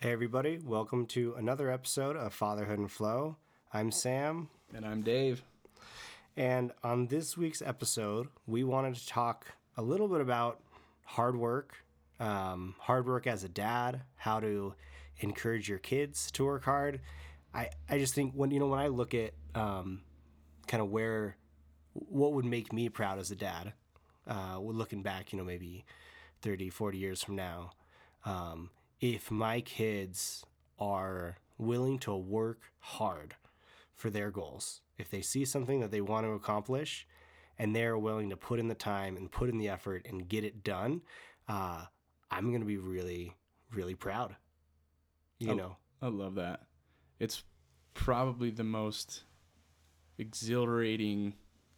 Hey, everybody, welcome to another episode of Fatherhood and Flow. I'm Sam, And I'm Dave. and on this week's episode, we wanted to talk a little bit about hard work, um, hard work as a dad, how to encourage your kids to work hard. I, I just think when you know when I look at um, kind of where what would make me proud as a dad, uh, looking back, you know, maybe 30, 40 years from now, um, if my kids are willing to work hard for their goals, if they see something that they want to accomplish and they're willing to put in the time and put in the effort and get it done, uh, I'm going to be really, really proud. You Oh. know, I love that. It's probably the most exhilarating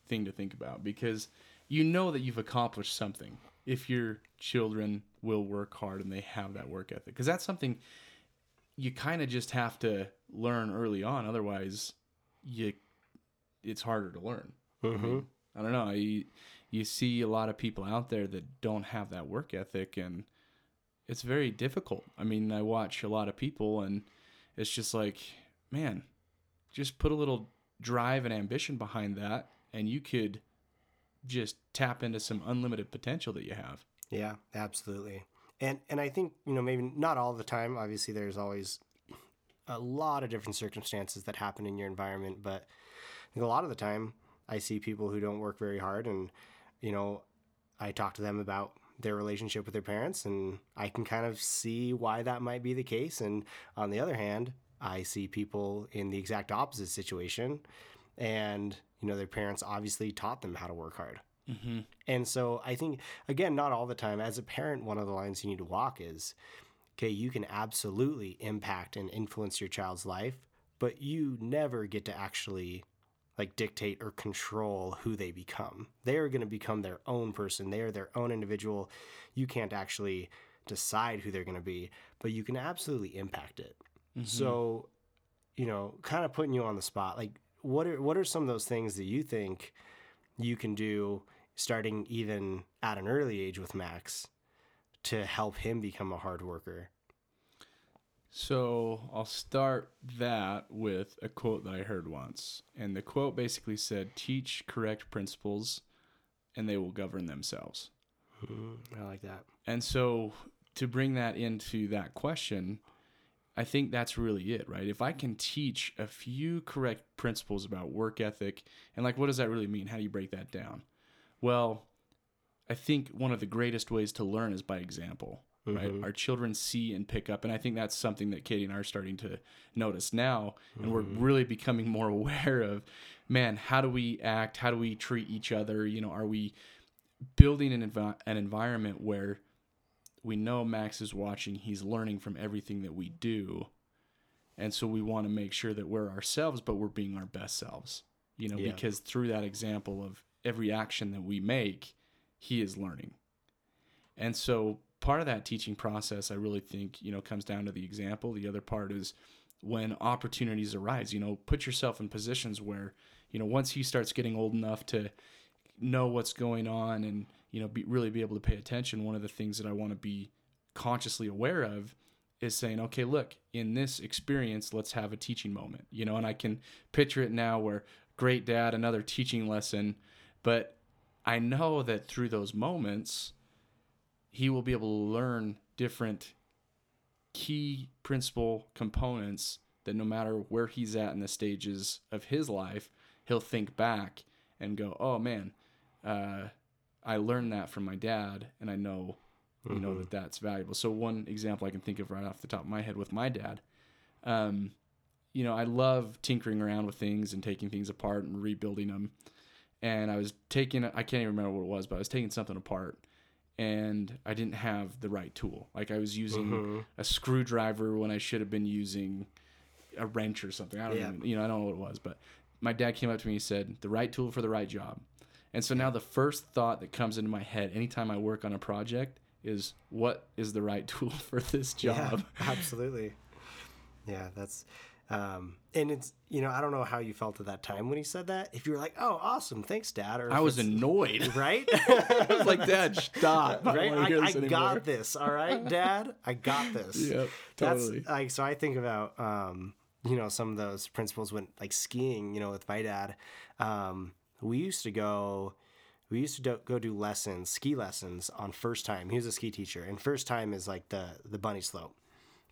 thing to think about because you know that you've accomplished something if your children will work hard and they have that work ethic. Because that's something you kind of just have to learn early on. Otherwise, you it's harder to learn. mm-hmm. I don't know. You, you see a lot of people out there that don't have that work ethic, and it's very difficult. I mean, I watch a lot of people, and it's just like, man, just put a little drive and ambition behind that, and you could just tap into some unlimited potential that you have. Yeah, absolutely. And and I think, you know, maybe not all the time. Obviously there's always a lot of different circumstances that happen in your environment, but I think a lot of the time I see people who don't work very hard and you know, I talk to them about their relationship with their parents and I can kind of see why that might be the case and on the other hand, I see people in the exact opposite situation and you know, their parents obviously taught them how to work hard. Mm-hmm. And so I think, again, not all the time, as a parent, one of the lines you need to walk is okay, you can absolutely impact and influence your child's life, but you never get to actually like dictate or control who they become. They are going to become their own person, they are their own individual. You can't actually decide who they're going to be, but you can absolutely impact it. So, you know, kind of putting you on the spot, like what are what are some of those things that you think you can do starting even at an early age with Max to help him become a hard worker? So I'll start that with a quote that I heard once. And the quote basically said, Teach correct principles and they will govern themselves. Hmm, I like that. And so to bring that into that question, I think that's really it, right? If I can teach a few correct principles about work ethic, and like, what does that really mean? How do you break that down? Well, I think one of the greatest ways to learn is by example, right? Mm-hmm. Our children see and pick up. And I think that's something that Katie and I are starting to notice now. And we're mm-hmm. really becoming more aware of, man, how do we act? How do we treat each other? You know, are we building an, envi- an environment where we know Max is watching, he's learning from everything that we do. And so we want to make sure that we're ourselves, but we're being our best selves, you know, Yeah. because through that example of every action that we make, he is learning. And so part of that teaching process, I really think, you know, comes down to the example. The other part is when opportunities arise, you know, put yourself in positions where, you know, once he starts getting old enough to know what's going on and, you know, be, really be able to pay attention, one of the things that I want to be consciously aware of is saying, okay, look, in this experience, let's have a teaching moment, you know, and I can picture it now where great dad, another teaching lesson, but I know that through those moments, he will be able to learn different key principal components that no matter where he's at in the stages of his life, he'll think back and go, "Oh man, uh, I learned that from my dad, and I know, you know, that that's valuable." So one example I can think of right off the top of my head with my dad, um, you know, I love tinkering around with things and taking things apart and rebuilding them. And I was taking, I can't even remember what it was, but I was taking something apart and I didn't have the right tool. Like I was using a screwdriver when I should have been using a wrench or something. I don't Yeah. even, you know, I don't know what it was, but my dad came up to me and said, the right tool for the right job. And so now the first thought that comes into my head anytime I work on a project is what is the right tool for this job? Yeah, absolutely. Yeah, that's Um, and it's you know I don't know how you felt at that time when he said that. If you were like, "Oh, awesome, thanks, Dad," or I was annoyed. right, I was like, Dad, stop. I right. I, this I got this. All right, Dad, I got this. Yep, That's totally. like so. I think about um, you know some of those principles when like skiing. You know, with my dad, um, we used to go. We used to do, go do lessons, ski lessons on first time. He was a ski teacher, and first time is like the the bunny slope.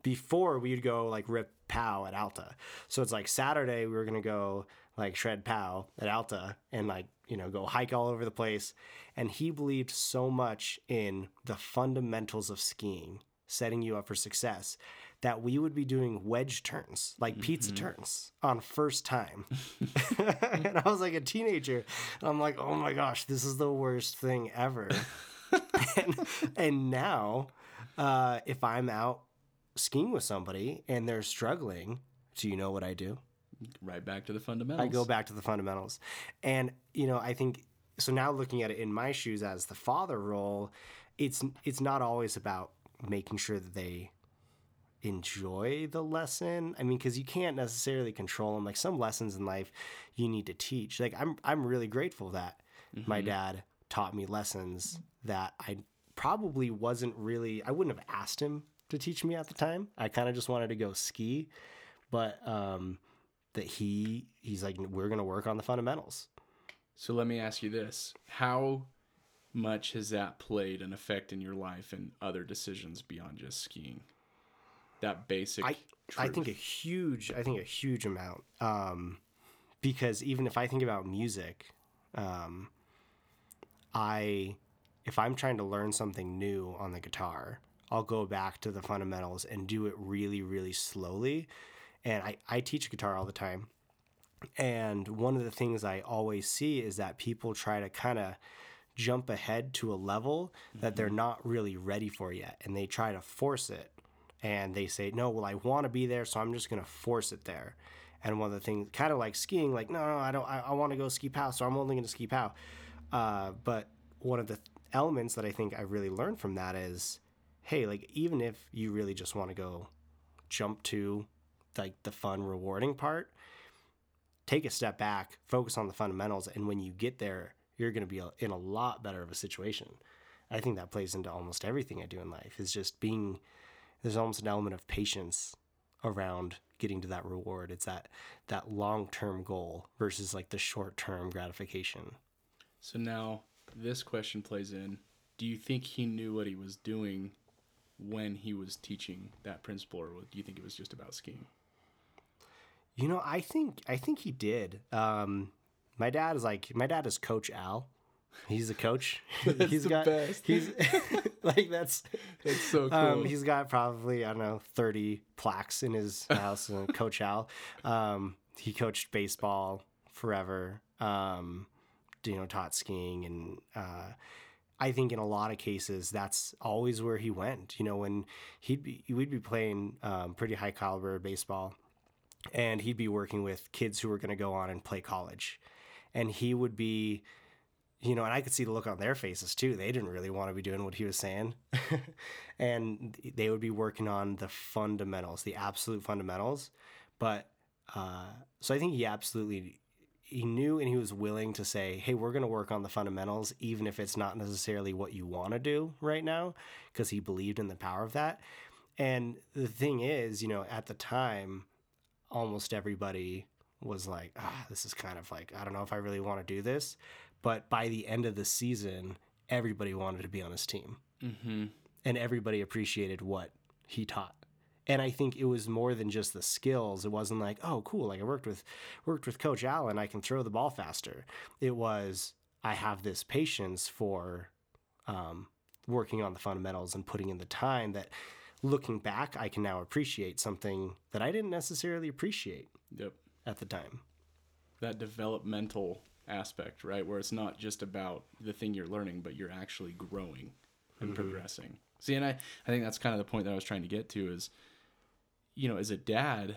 Before we'd go like rip pow at Alta, so it's like Saturday we were gonna go like shred pow at Alta and like you know go hike all over the place. And he believed so much in the fundamentals of skiing, setting you up for success, that we would be doing wedge turns, like pizza turns, on first time. and I was like a teenager. And I'm like, oh my gosh, this is the worst thing ever. and, and now, uh, if I'm out skiing with somebody and they're struggling, do you know what I do? Right back to the fundamentals. I go back to the fundamentals. And you know, I think so now looking at it in my shoes as the father role, it's it's not always about making sure that they enjoy the lesson. I mean, cuz you can't necessarily control them. Like some lessons in life you need to teach. Like I'm I'm really grateful that my dad taught me lessons that I probably wasn't really I wouldn't have asked him to teach me at the time. I kind of just wanted to go ski, but um that he he's like we're going to work on the fundamentals. So let me ask you this: How much has that played an effect in your life and other decisions beyond just skiing? That basic. I I think a huge I think a huge amount um because even if I think about music um I if I'm trying to learn something new on the guitar, I'll go back to the fundamentals and do it really really slowly. And I I teach guitar all the time. And one of the things I always see is that people try to kind of jump ahead to a level that they're not really ready for yet and they try to force it and they say no well i want to be there so i'm just going to force it there. And one of the things kind of like skiing like no no i don't i, I want to go ski pow so i'm only going to ski pow. Uh, but one of the elements that i think i really learned from that is hey like even if you really just want to go jump to like the fun rewarding part take a step back focus on the fundamentals and when you get there you're going to be in a lot better of a situation. I think that plays into almost everything i do in life is just being there's almost an element of patience around getting to that reward it's that that long-term goal versus like the short-term gratification So now this question plays in. Do you think he knew what he was doing when he was teaching that principle, or do you think it was just about skiing? You know, I think I think he did. Um, my dad is like my dad is Coach Al. He's a coach. he's the got best. he's like that's That's so cool. um, he's got probably I don't know thirty plaques in his house. and Coach Al, um, he coached baseball forever. Um, you know, taught skiing and. Uh, I think in a lot of cases that's always where he went. You know, when he'd be we'd be playing um, pretty high caliber baseball, and he'd be working with kids who were going to go on and play college, and he would be, you know, and I could see the look on their faces too. They didn't really want to be doing what he was saying, and they would be working on the fundamentals, the absolute fundamentals. But uh, so I think he absolutely he knew and he was willing to say, "Hey, we're going to work on the fundamentals, even if it's not necessarily what you want to do right now," because he believed in the power of that. And the thing is, you know, at the time, almost everybody was like, "Ah, this is kind of like I don't know if I really want to do this." But by the end of the season, everybody wanted to be on his team, mm-hmm. and everybody appreciated what he taught and I think it was more than just the skills. It wasn't like, oh, cool, like I worked with worked with Coach Allen, I can throw the ball faster. It was I have this patience for um, working on the fundamentals and putting in the time that, looking back, I can now appreciate something that I didn't necessarily appreciate Yep. at the time. That developmental aspect, right? Where it's not just about the thing you're learning, but you're actually growing and mm-hmm. progressing. See, and I, I think that's kind of the point that I was trying to get to is, you know, as a dad,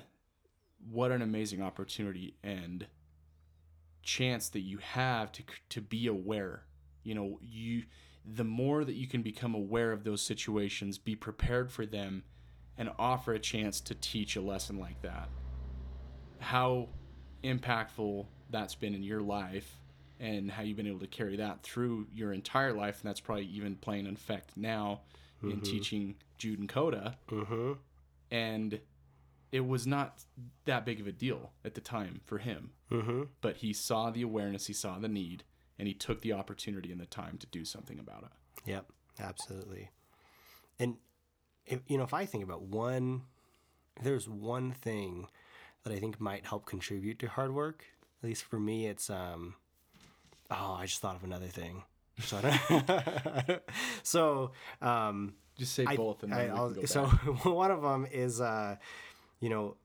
what an amazing opportunity and chance that you have to to be aware. You know, you the more that you can become aware of those situations, be prepared for them, and offer a chance to teach a lesson like that. how impactful that's been in your life and how you've been able to carry that through your entire life. And that's probably even playing an effect now in teaching Jude and Coda. Mm-hmm. And it was not that big of a deal at the time for him. Mm-hmm. But he saw the awareness, he saw the need, and he took the opportunity and the time to do something about it. Yep, absolutely. And if, you know, if I think about one, there's one thing that I think might help contribute to hard work. At least for me, it's um. Oh, I just thought of another thing. So, I don't- so um, Just say I- both and then we I'll- so one of them is, uh, you know,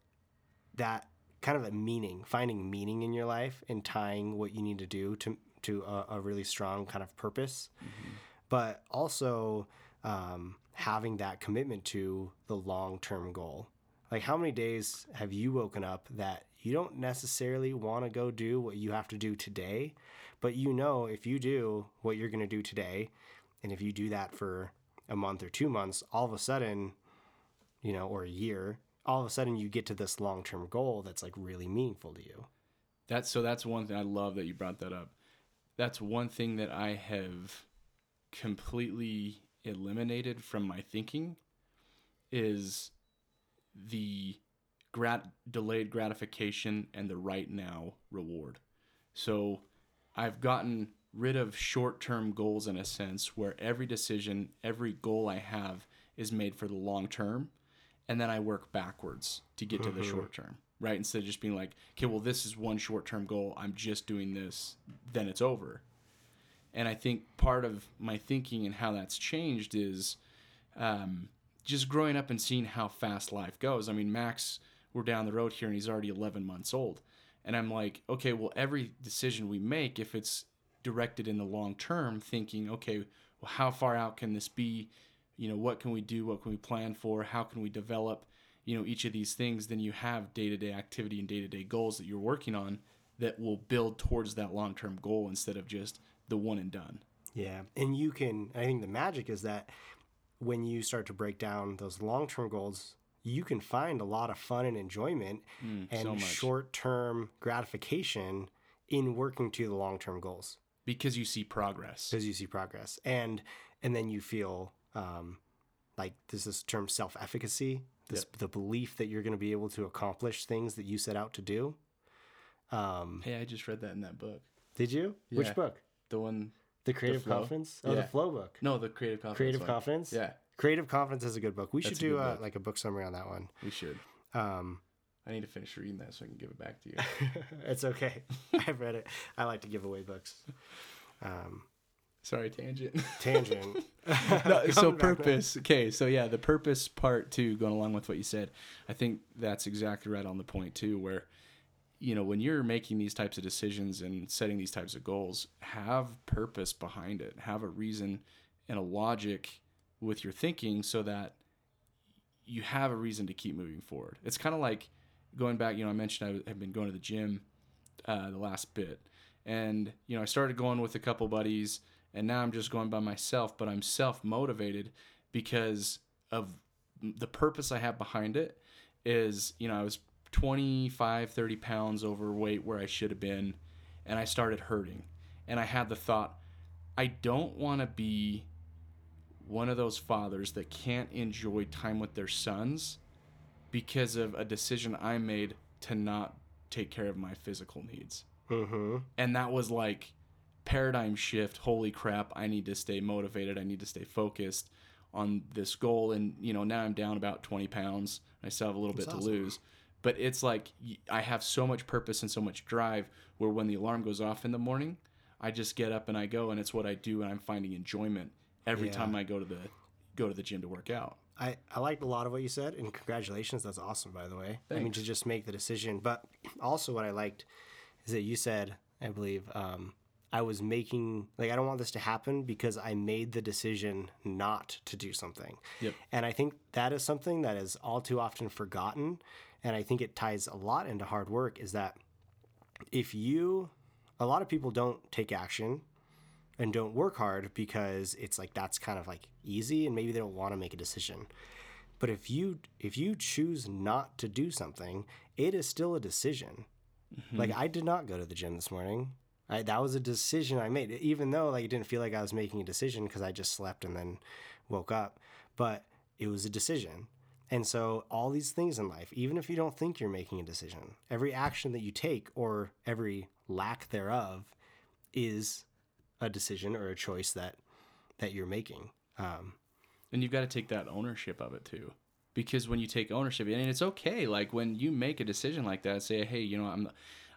that kind of a meaning, finding meaning in your life and tying what you need to do to to a, a really strong kind of purpose, but also um, having that commitment to the long term goal. Like, how many days have you woken up that you don't necessarily want to go do what you have to do today, but you know if you do what you're going to do today, and if you do that for a month or two months, all of a sudden, you know, or a year, all of a sudden you get to this long term goal that's like really meaningful to you. That's so that's one thing I love that you brought that up. That's one thing that I have completely eliminated from my thinking is the grat- delayed gratification and the right now reward. So I've gotten rid of short-term goals in a sense where every decision, every goal I have is made for the long term and then I work backwards to get to the short term, right? Instead of just being like, okay, well, this is one short term goal. I'm just doing this, then it's over. And I think part of my thinking and how that's changed is um, just growing up and seeing how fast life goes. I mean, Max, we're down the road here and he's already 11 months old. And I'm like, okay, well, every decision we make, if it's directed in the long term, thinking, okay, well, how far out can this be? You know, what can we do? What can we plan for? How can we develop, you know, each of these things? Then you have day to day activity and day to day goals that you're working on that will build towards that long term goal instead of just the one and done. Yeah. And you can, I think the magic is that when you start to break down those long term goals, you can find a lot of fun and enjoyment Mm, and much. short term gratification in working to the long term goals Because you see progress. because you see progress. And, and then you feel um, like there's this term self efficacy, this the belief that you're going to be able to accomplish things that you set out to do. Um, Hey, I just read that in that book. did you? Yeah. Which book? The one, The Creative Flow? Confidence? Oh, Yeah. the Flow book. no, the Creative Confidence. Creative one. Confidence? Yeah, Creative Confidence is a good book. We That's should do book. like a book summary on that one. we should. Um, I need to finish reading that so I can give it back to you. it's okay. I've read it. I like to give away books. Um, Sorry, tangent. tangent. no, so purpose. Okay, so yeah, the purpose part too, going along with what you said, I think that's exactly right on the point too. Where, you know, when you're making these types of decisions and setting these types of goals, have purpose behind it. Have a reason and a logic with your thinking, so that you have a reason to keep moving forward. It's kind of like going back. You know, I mentioned I have been going to the gym uh, the last bit, and you know, I started going with a couple buddies and now I'm just going by myself, but I'm self motivated because of the purpose I have behind it is, you know, I was 25, 30 pounds overweight where I should have been, and I started hurting. And I had the thought, I don't want to be one of those fathers that can't enjoy time with their sons because of a decision I made to not take care of my physical needs. Mm-hmm. and that was like paradigm shift. Holy crap i need to stay motivated. I need to stay focused on this goal. And you know now i'm down about 20 pounds. I still have a little bit That's to lose. But it's like I have so much purpose and so much drive where when the alarm goes off in the morning i just get up and i go and it's what i do and i'm finding enjoyment every Yeah. time i go to the go to the gym to work out I, I liked a lot of what you said, and congratulations. That's awesome, by the way. I mean, to just make the decision. But also, what I liked is that you said, I believe, um, I was making, like, I don't want this to happen because I made the decision not to do something. Yep. And I think that is something that is all too often forgotten. And I think it ties a lot into hard work is that if you, a lot of people don't take action and don't work hard because it's like that's kind of like easy and maybe they don't want to make a decision. But if you if you choose not to do something, it is still a decision. Mm-hmm. Like I did not go to the gym this morning. I, that was a decision I made, even though like it didn't feel like I was making a decision because I just slept and then woke up. But it was a decision. And so all these things in life, even if you don't think you're making a decision, every action that you take or every lack thereof is a decision or a choice that that you're making. Um, and you've got to take that ownership of it too. Because when you take ownership and it's okay like when you make a decision like that say hey you know i'm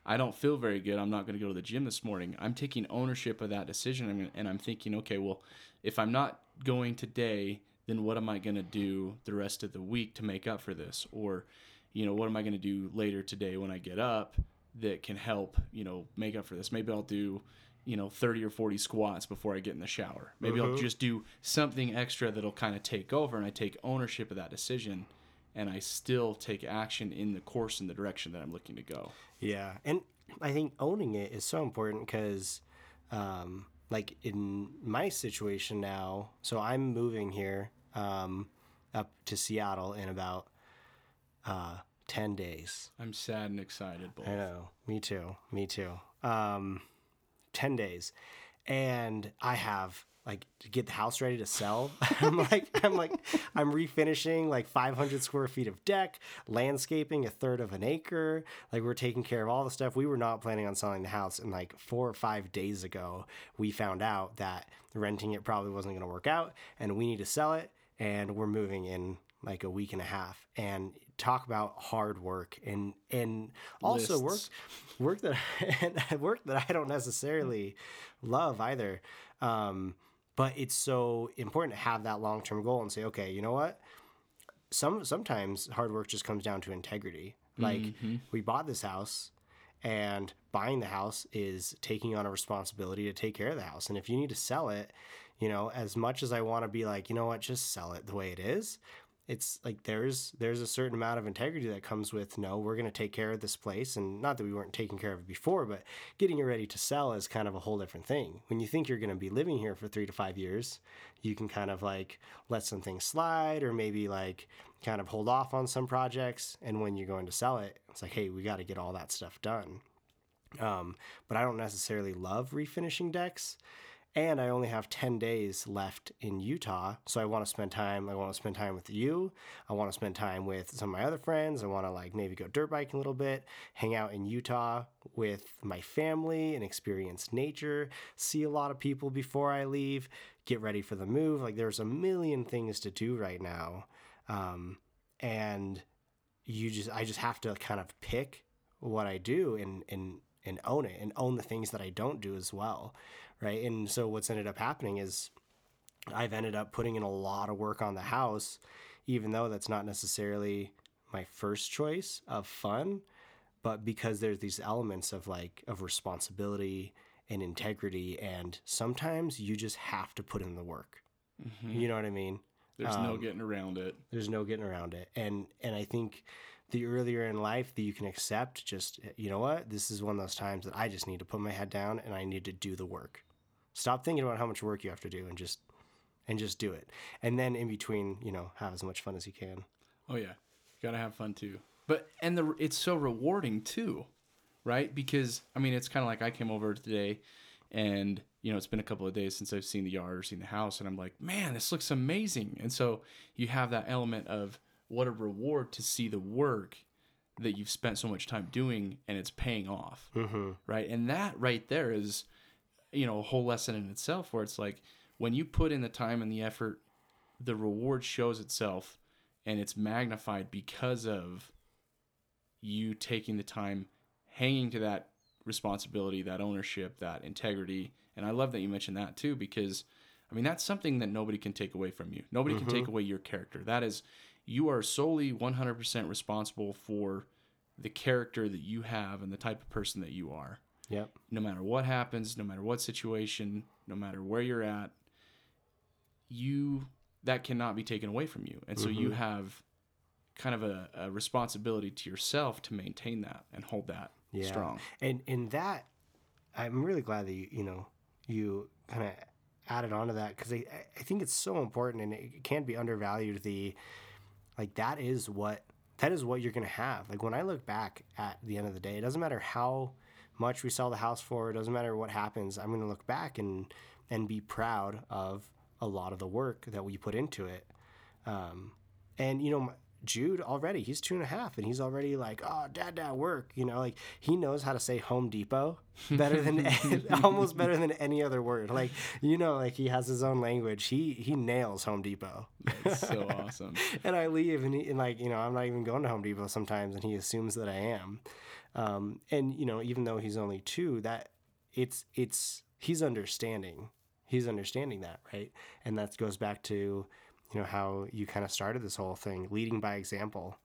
i don't feel very good i'm not going to go to the gym this morning i'm taking ownership of that decision and i'm thinking okay well if i'm not going today then what am i going to do the rest of the week to make up for this? Or you know what am i going to do later today when i get up that can help you know make up for this? Maybe i'll do you know 30 or 40 squats before i get in the shower. Maybe i'll just do something extra that'll kind of take over and i take ownership of that decision and i still take action in the course and the direction that i'm looking to go. Yeah, and I think owning it is so important because, um, like in my situation now, so I'm moving here um, up to Seattle in about uh, ten days. i'm sad and excited both. I know, me too, me too. Um, ten days, and I have like to get the house ready to sell. I'm like, I'm like, I'm refinishing like 500 square feet of deck, landscaping a third of an acre. Like we're taking care of all the stuff. We were not planning on selling the house, and like four or five days ago, we found out that renting it probably wasn't going to work out, and we need to sell it. And we're moving in like a week and a half. And talk about hard work and and also work Lists. work that and work that I don't necessarily love either. Um, but it's so important to have that long term goal and say, okay, you know what? Some sometimes hard work just comes down to integrity. Like we bought this house and buying the house is taking on a responsibility to take care of the house. And if you need to sell it, you know, as much as I want to be like, you know what, just sell it the way it is, it's like there's there's a certain amount of integrity that comes with no we're going to take care of this place and not that we weren't taking care of it before but getting it ready to sell is kind of a whole different thing when you think you're going to be living here for 3 to 5 years you can kind of like let some things slide or maybe like kind of hold off on some projects and when you're going to sell it it's like hey we got to get all that stuff done um, but I don't necessarily love refinishing decks. And I only have 10 days left in Utah. So I want to spend time. I want to spend time with you. I want to spend time with some of my other friends. I want to like maybe go dirt biking a little bit, hang out in Utah with my family and experience nature, see a lot of people before I leave, get ready for the move. Like there's a million things to do right now. Um, and you just, I just have to kind of pick what I do and, and, and own it and own the things that I don't do as well. Right. And so what's ended up happening is I've ended up putting in a lot of work on the house, even though that's not necessarily my first choice of fun, but because there's these elements of like of responsibility and integrity and sometimes you just have to put in the work. You know what I mean? there's no Um, getting around it there's no getting around it and and i think the earlier in life that you can accept just you know what this is one of those times that i just need to put my head down and i need to do the work stop thinking about how much work you have to do and just and just do it and then in between you know have as much fun as you can Oh yeah, gotta have fun too. But and the it's so rewarding too, right? Because I mean, it's kind of like I came over today, and you know, it's been a couple of days since I've seen the yard or seen the house, and I'm like, man, this looks amazing. And so you have that element of what a reward to see the work that you've spent so much time doing, and it's paying off, mm-hmm. right? And that right there is, you know, a whole lesson in itself, where it's like when you put in the time and the effort, the reward shows itself and it's magnified because of you taking the time hanging to that responsibility that ownership that integrity. And i love that you mentioned that too because i mean that's something that nobody can take away from you. Nobody can take mm-hmm. away your character. That is you are solely 100% responsible for the character that you have and the type of person that you are yep no matter what happens, no matter what situation, no matter where you're at, you that cannot be taken away from you. And so you mm-hmm. have kind of a, a responsibility to yourself to maintain that and hold that Yeah. strong. and and that i'm really glad that you you know you kind of added on to that because I, I think it's so important and it can't be undervalued the like that is what that is what you're gonna have. Like when I look back at the end of the day, it doesn't matter how much we sell the house for, it doesn't matter what happens. I'm gonna look back and and be proud of a lot of the work that we put into it. Um, and you know, my- Jude already he's two and a half, and he's already like, oh, dad, dad, work. You know, like he knows how to say Home Depot better than almost better than any other word. Like you know, like he has his own language. He he nails Home Depot. That's so awesome. and I leave, and, he, and like you know, I'm not even going to Home Depot sometimes, and he assumes that I am. Um, and you know, even though he's only two, that it's it's he's understanding. He's understanding that, right? And that goes back to you know how you kind of started this whole thing, leading by example.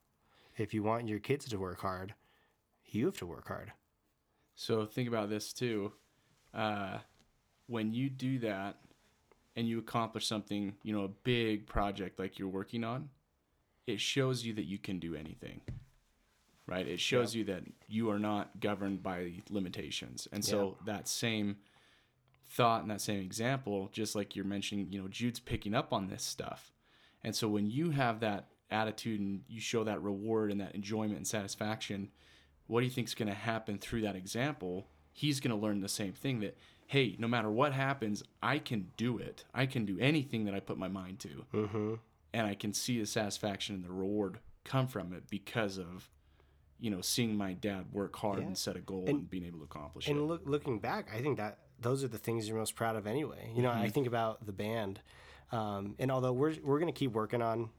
If you want your kids to work hard, you have to work hard. So think about this too. Uh, when you do that and you accomplish something, you know, a big project like you're working on, it shows you that you can do anything. Right? It shows you that you are not governed by limitations. And so that same thought and that same example, just like you're mentioning, you know, Jude's picking up on this stuff. And so when you have that attitude and you show that reward and that enjoyment and satisfaction, what do you think is going to happen through that example? He's going to learn the same thing that, hey, no matter what happens, I can do it. I can do anything that I put my mind to. Mm-hmm. And I can see the satisfaction and the reward come from it because of, you know, seeing my dad work hard Yeah. and set a goal and, being able to accomplish And it. look, looking back, I think that those are the things you're most proud of anyway. You know, I think about the band, um, and although we're we're gonna keep working on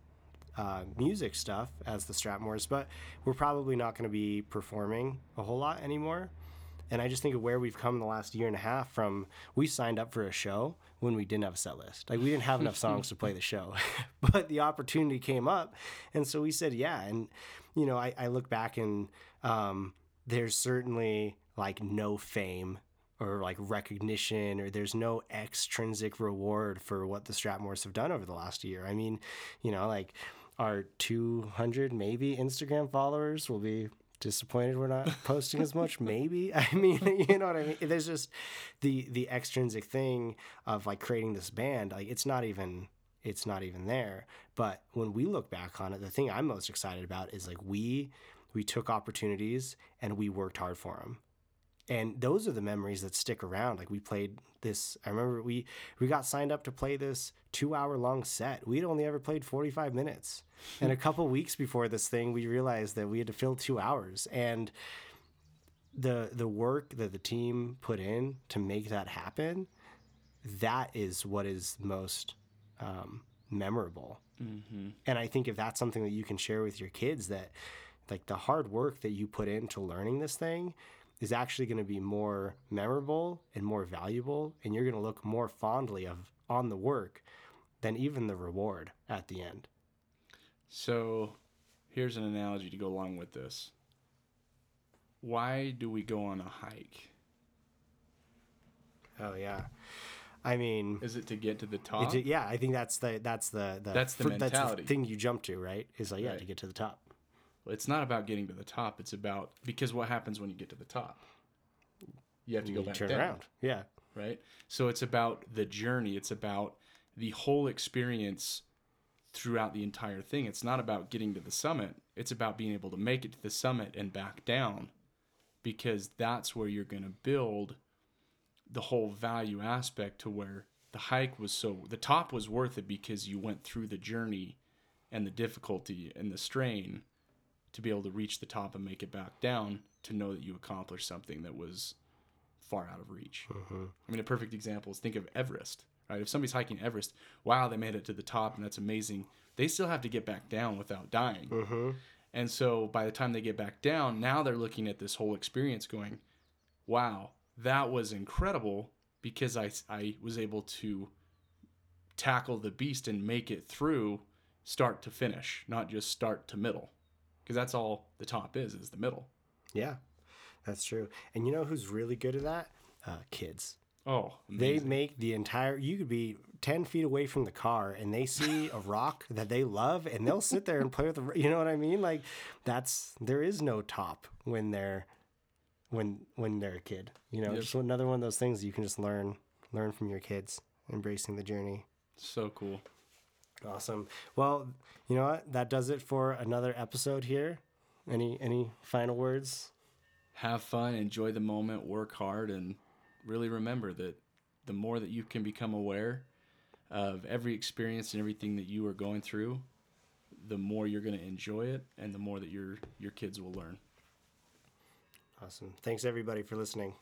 uh, music stuff as the Strapmores, but we're probably not gonna be performing a whole lot anymore. And I just think of where we've come in the last year and a half from we signed up for a show when we didn't have a set list. Like we didn't have enough songs to play the show. but the opportunity came up. And so we said, yeah. And, you know, I, I look back and um, there's certainly like no fame or like recognition or there's no extrinsic reward for what the Strapmores have done over the last year. I mean, you know, like our 200 maybe Instagram followers will be disappointed we're not posting as much? Maybe. I mean you know what i mean? There's just the the extrinsic thing of like creating this band like it's not even it's not even there. But when we look back on it the thing i'm most excited about is like we we took opportunities and we worked hard for them and those are the memories that stick around. Like we played this i remember we we got signed up to play this two hour long set. We'd only ever played 45 minutes. And a couple weeks before this thing we realized that we had to fill two hours. And the the work that the team put in to make that happen that is what is most um, memorable. Mm-hmm. and I think if that's something that you can share with your kids, that like the hard work that you put into learning this thing is actually going to be more memorable and more valuable, and you're going to look more fondly of on the work than even the reward at the end. So here's an analogy to go along with this. Why do we go on a hike? Oh yeah, I mean, Is it to get to the top? it, yeah, I think that's the that's the, the That's the fir- mentality. thing you jump to, right? Is like yeah, Right. to get to the top. It's not about getting to the top. It's about because what happens when you get to the top? You have to go You back turn down, around, yeah, right? So it's about the journey. It's about the whole experience throughout the entire thing. It's not about getting to the summit. It's about being able to make it to the summit and back down because that's where you're going to build the whole value aspect to where the hike was so the top was worth it because you went through the journey and the difficulty and the strain to be able to reach the top and make it back down to know that you accomplished something that was far out of reach. I mean, a perfect example is think of Everest, right? If somebody's hiking Everest, wow, they made it to the top and that's amazing. They still have to get back down without dying. mm-hmm. And so by the time they get back down, now they're looking at this whole experience going, wow, that was incredible because I, I was able to tackle the beast and make it through start to finish, not just start to middle. Because that's all the top is, is the middle. yeah, that's true. And you know who's really good at that? Uh, kids. Oh, They make the entire. You could be ten feet away from the car, and they see a rock that they love, and they'll sit there and play with the. You know what I mean? Like that's there is no top when they're when when they're a kid. You know, Yep. just another one of those things you can just learn learn from your kids, embracing the journey. so cool. Awesome. Well, you know what? That does it for another episode here. Any any final words? Have fun, enjoy the moment, work hard, and really remember that the more that you can become aware of every experience and everything that you are going through, the more you're going to enjoy it, and the more that your your kids will learn. Awesome. Thanks everybody for listening.